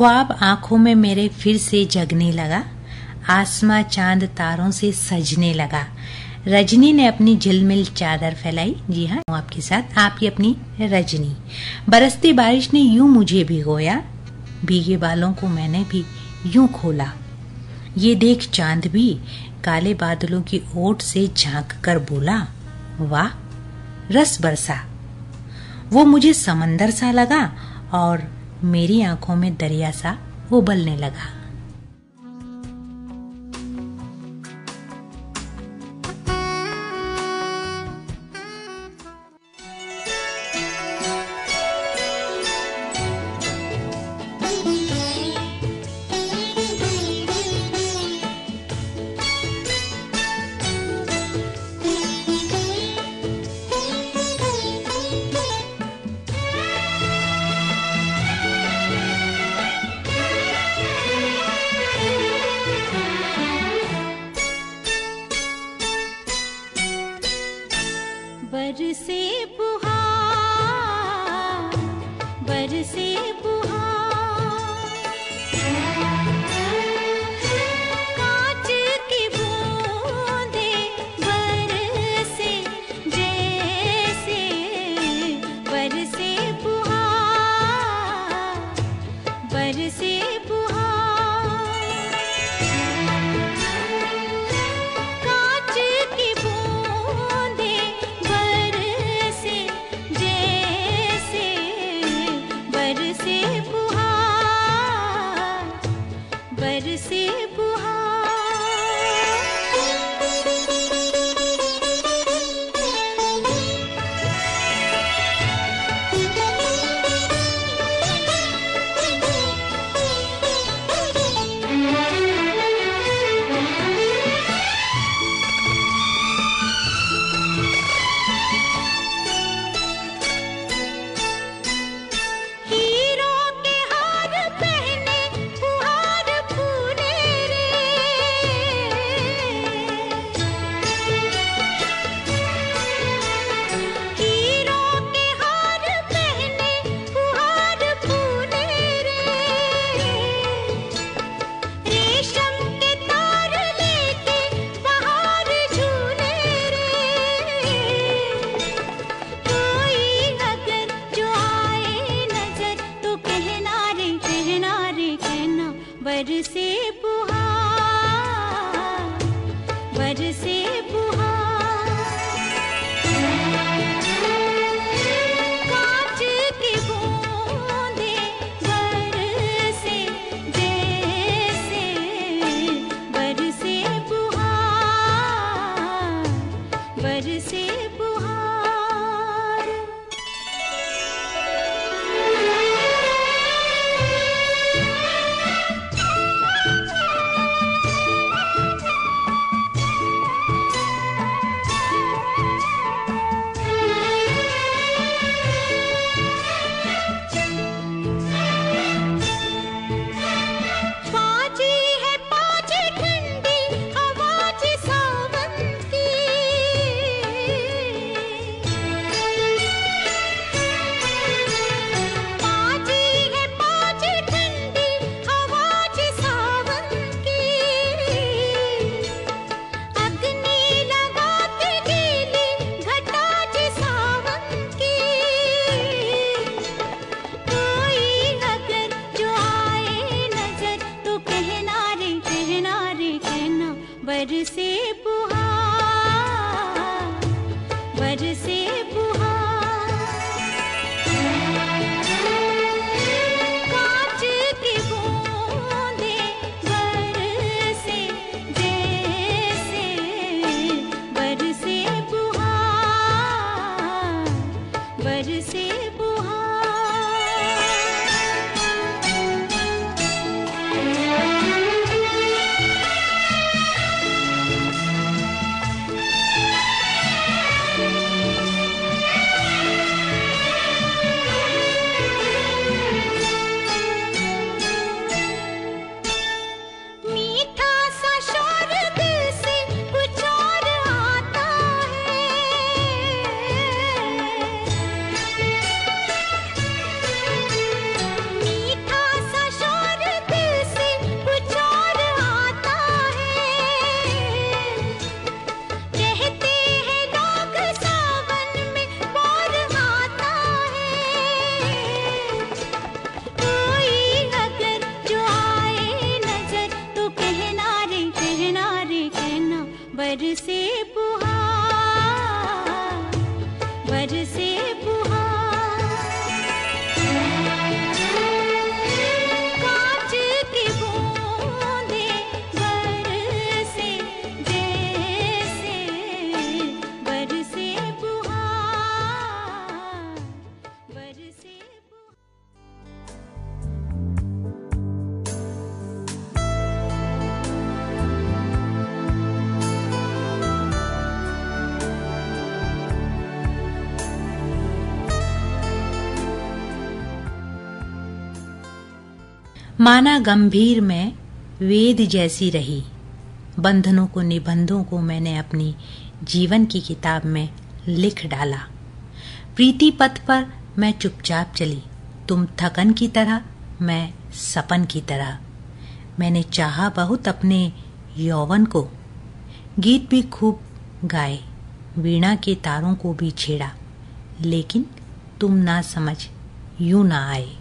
ख्वाब आँखों में मेरे फिर से जगने लगा। आसमां चाँद तारों से सजने लगा। रजनी ने अपनी झिलमिल चादर फैलाई। जी हाँ आपके साथ। आपकी अपनी रजनी। बरसती बारिश ने यूँ मुझे भिगोया। भीगे बालों को मैंने भी यूँ खोला। ये देख चाँद भी काले बादलों की ओट से झाँक कर बोला, वाह, रस बरसा। वो मुझे समंदर सा लगा और मेरी आँखों में दरिया सा उबलने लगा। बरसे बुहार बरसे बरसे बुहार बरसे माना गंभीर में वेद जैसी रही। बंधनों को, निबंधों को मैंने अपनी जीवन की किताब में लिख डाला। प्रीति पथ पर मैं चुपचाप चली। तुम थकन की तरह, मैं सपन की तरह। मैंने चाहा बहुत अपने यौवन को। गीत भी खूब गाए, वीणा के तारों को भी छेड़ा। लेकिन तुम ना समझ, यूँ ना आए।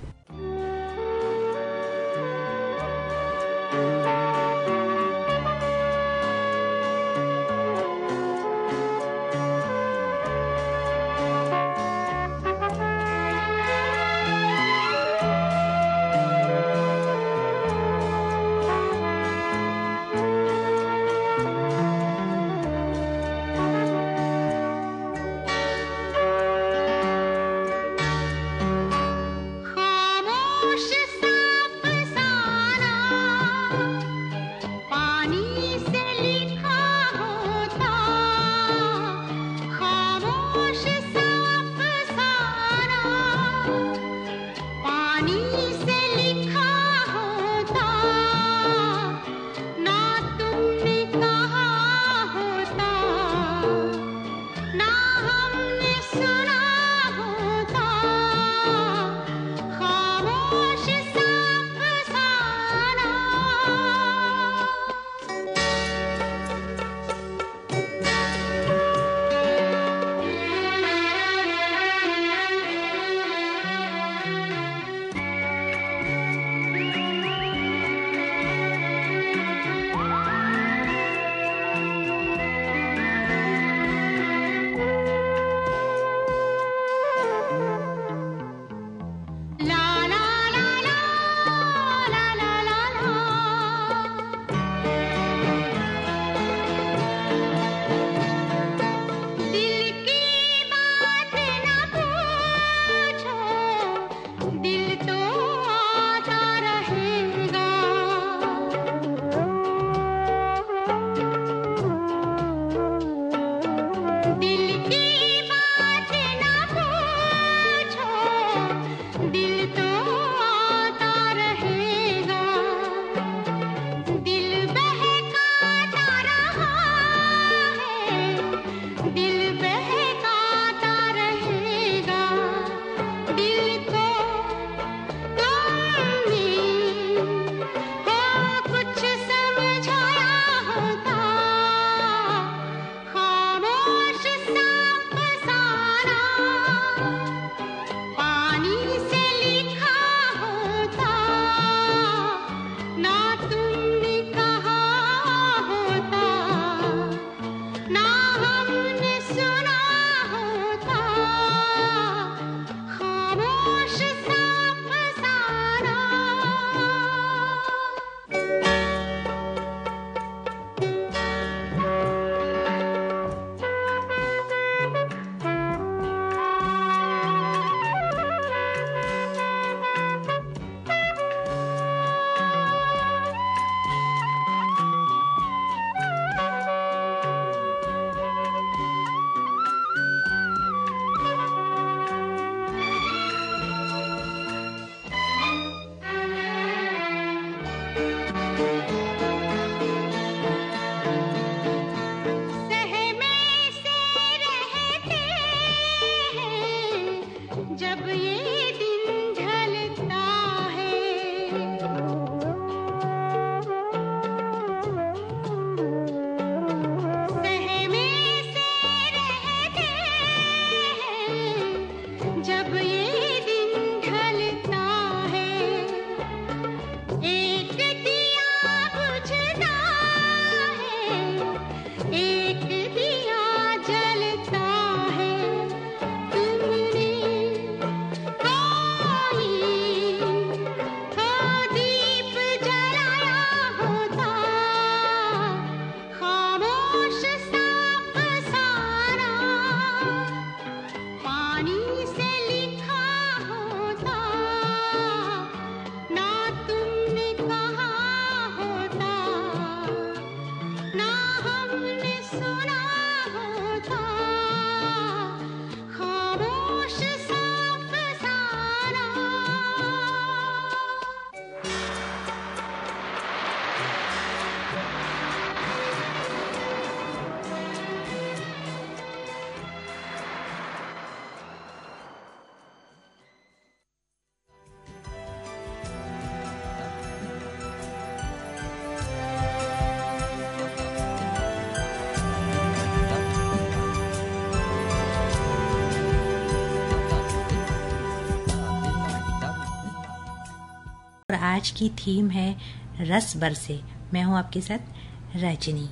और आज की थीम है रस बरसे मैं हूँ आपके साथ रजनी।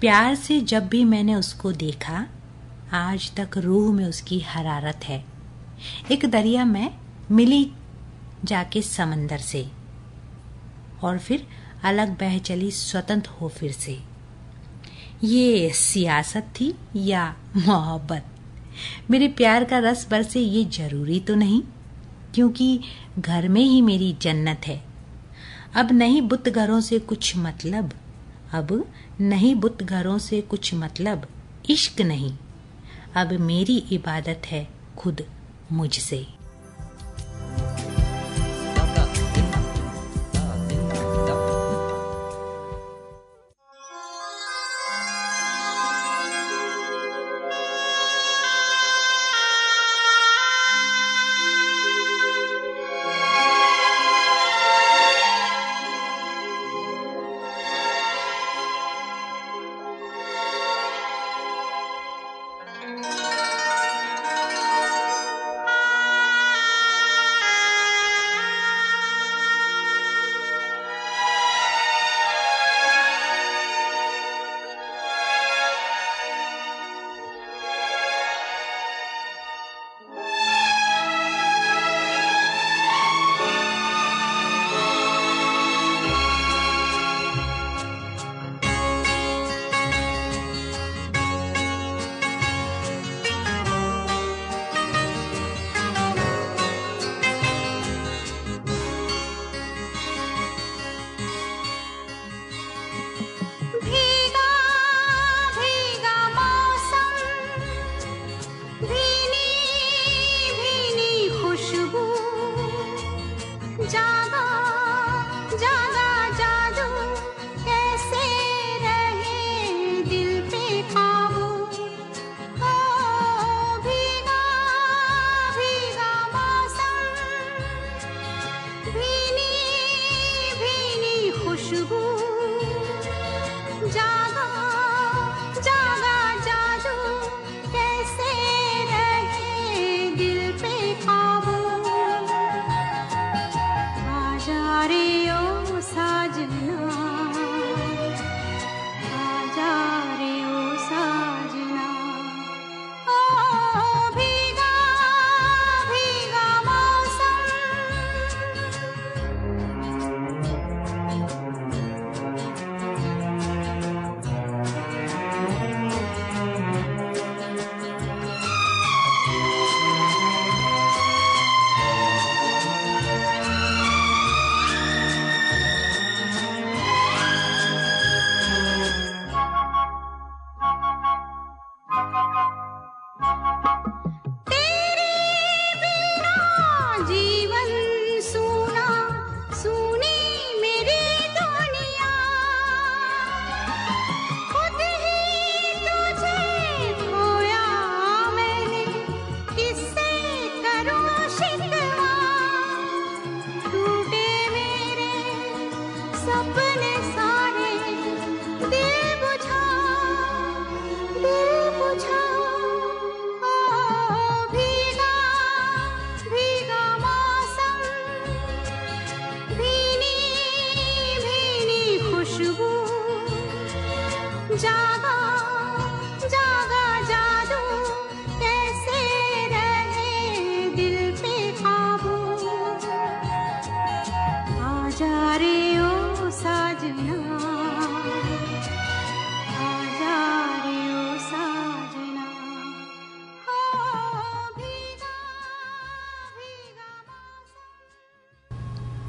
प्यार से जब भी मैंने उसको देखा, आज तक रूह में उसकी हरारत है। एक दरिया में मिली जाके समंदर से, और फिर अलग बह चली स्वतंत्र हो फिर से। ये सियासत थी या मोहब्बत? मेरे प्यार का रस बरसे ये ज़रूरी तो नहीं। क्योंकि घर में ही मेरी जन्नत है। अब नहीं बुत घरों से कुछ मतलब। अब नहीं बुत घरों से कुछ मतलब। इश्क नहीं। अब मेरी इबादत है खुद मुझसे।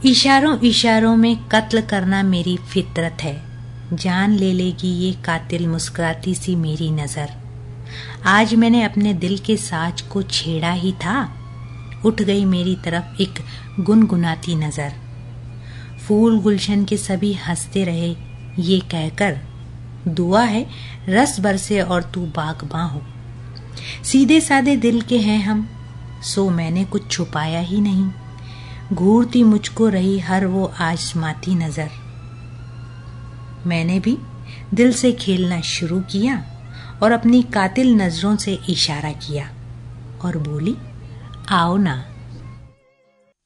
इशारों इशारों में कत्ल करना मेरी फितरत है। जान ले लेगी ये कातिल मुस्कुराती सी मेरी नज़र। आज मैंने अपने दिल के साज को छेड़ा ही था। उठ गई मेरी तरफ़ एक गुनगुनाती नज़र। फूल गुलशन के सभी हँसते रहे, ये कहकर, दुआ है, रस बरसे और तू बागबां हो। सीधे सादे दिल के हैं हम, सो मैंने कुछ छुपाया ही नहीं। घूरती मुझको रही हर वो आजमाती नज़र। मैंने भी दिल से खेलना शुरू किया और अपनी कातिल नज़रों से इशारा किया और बोली, आओ ना।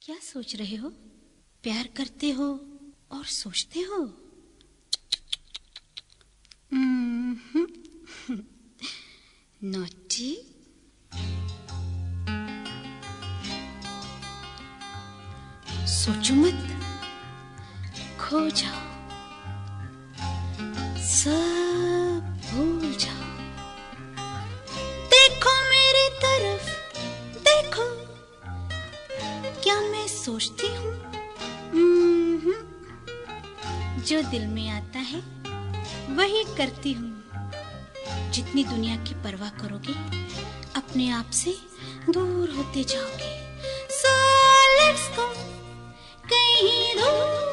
क्या सोच रहे हो? प्यार करते हो और सोचते हो? नोटी। सोचो मत। खो जाओ। सब भूल जाओ। देखो मेरी तरफ़ देखो। क्या मैं सोचती हूँ? हम्म, जो दिल में आता है वही करती हूँ। जितनी दुनिया की परवाह करोगे अपने आप से दूर होते जाओगे। So let's go कहीं दूर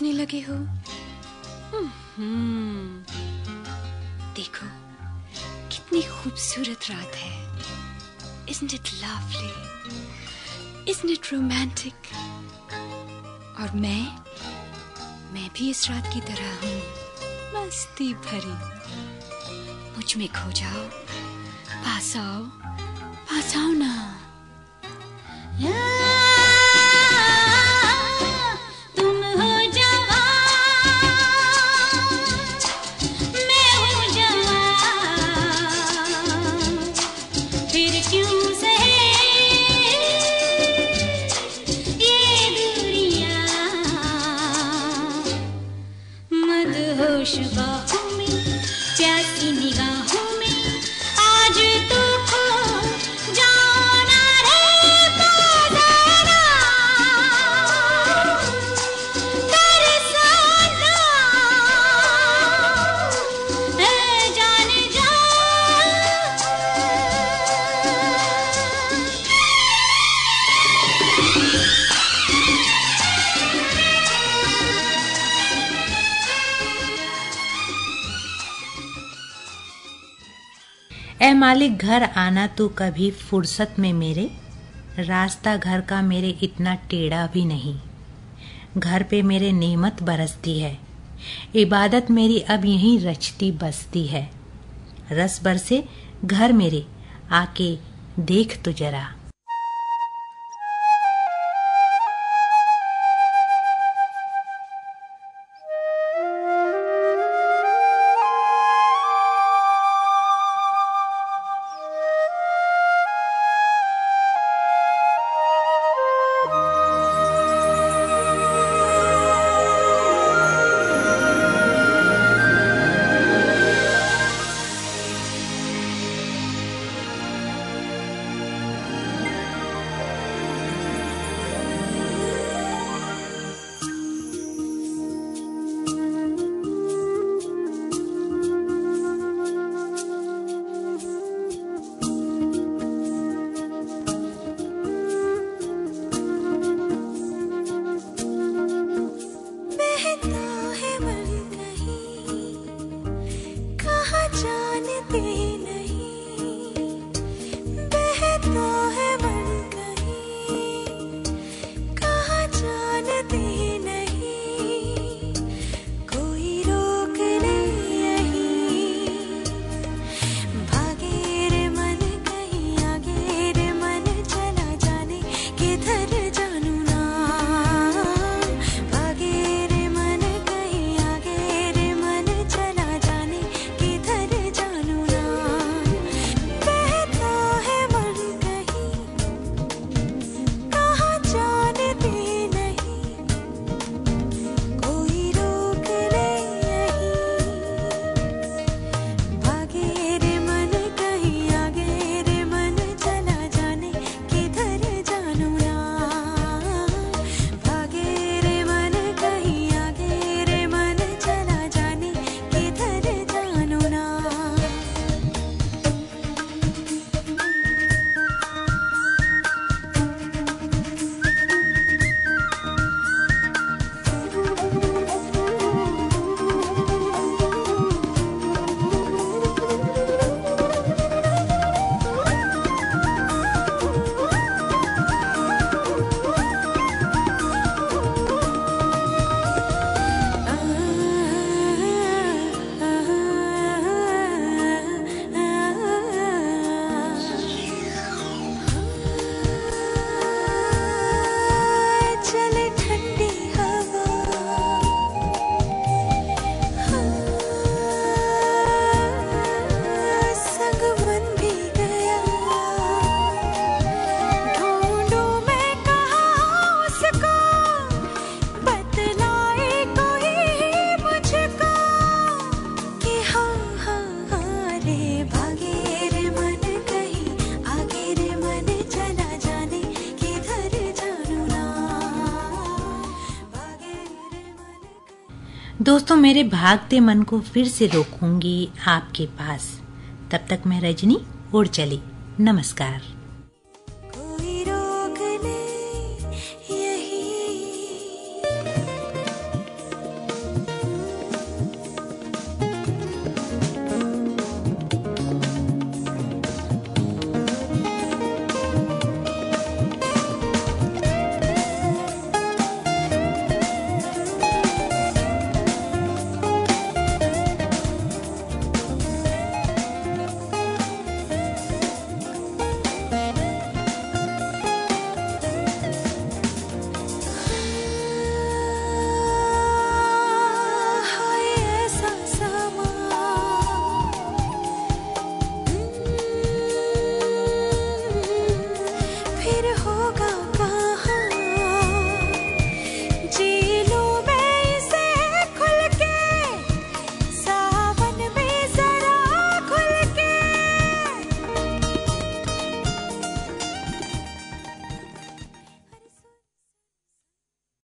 सोचने लगे हो? हम्म, देखो कितनी खूबसूरत रात है। Isn't it lovely? Isn't it romantic? और मैं मैं भी इस रात की तरह हूँ। मस्ती भरी। मुझमें खो जाओ। पास आओ। पास आओ ना। तुम ए मालिक, घर आना तू कभी फुर्सत में मेरे। रास्ता घर का मेरे इतना टेढ़ा भी नहीं। घर पे मेरे नेमत बरसती है। इबादत मेरी अब यहीं रचती बसती है। रस बरसे घर मेरे, आके देख तो जरा। दोस्तों, मेरे भागते मन को फिर से रोकूँगी आपके पास। तब तक मैं रजनी और चली नमस्कार।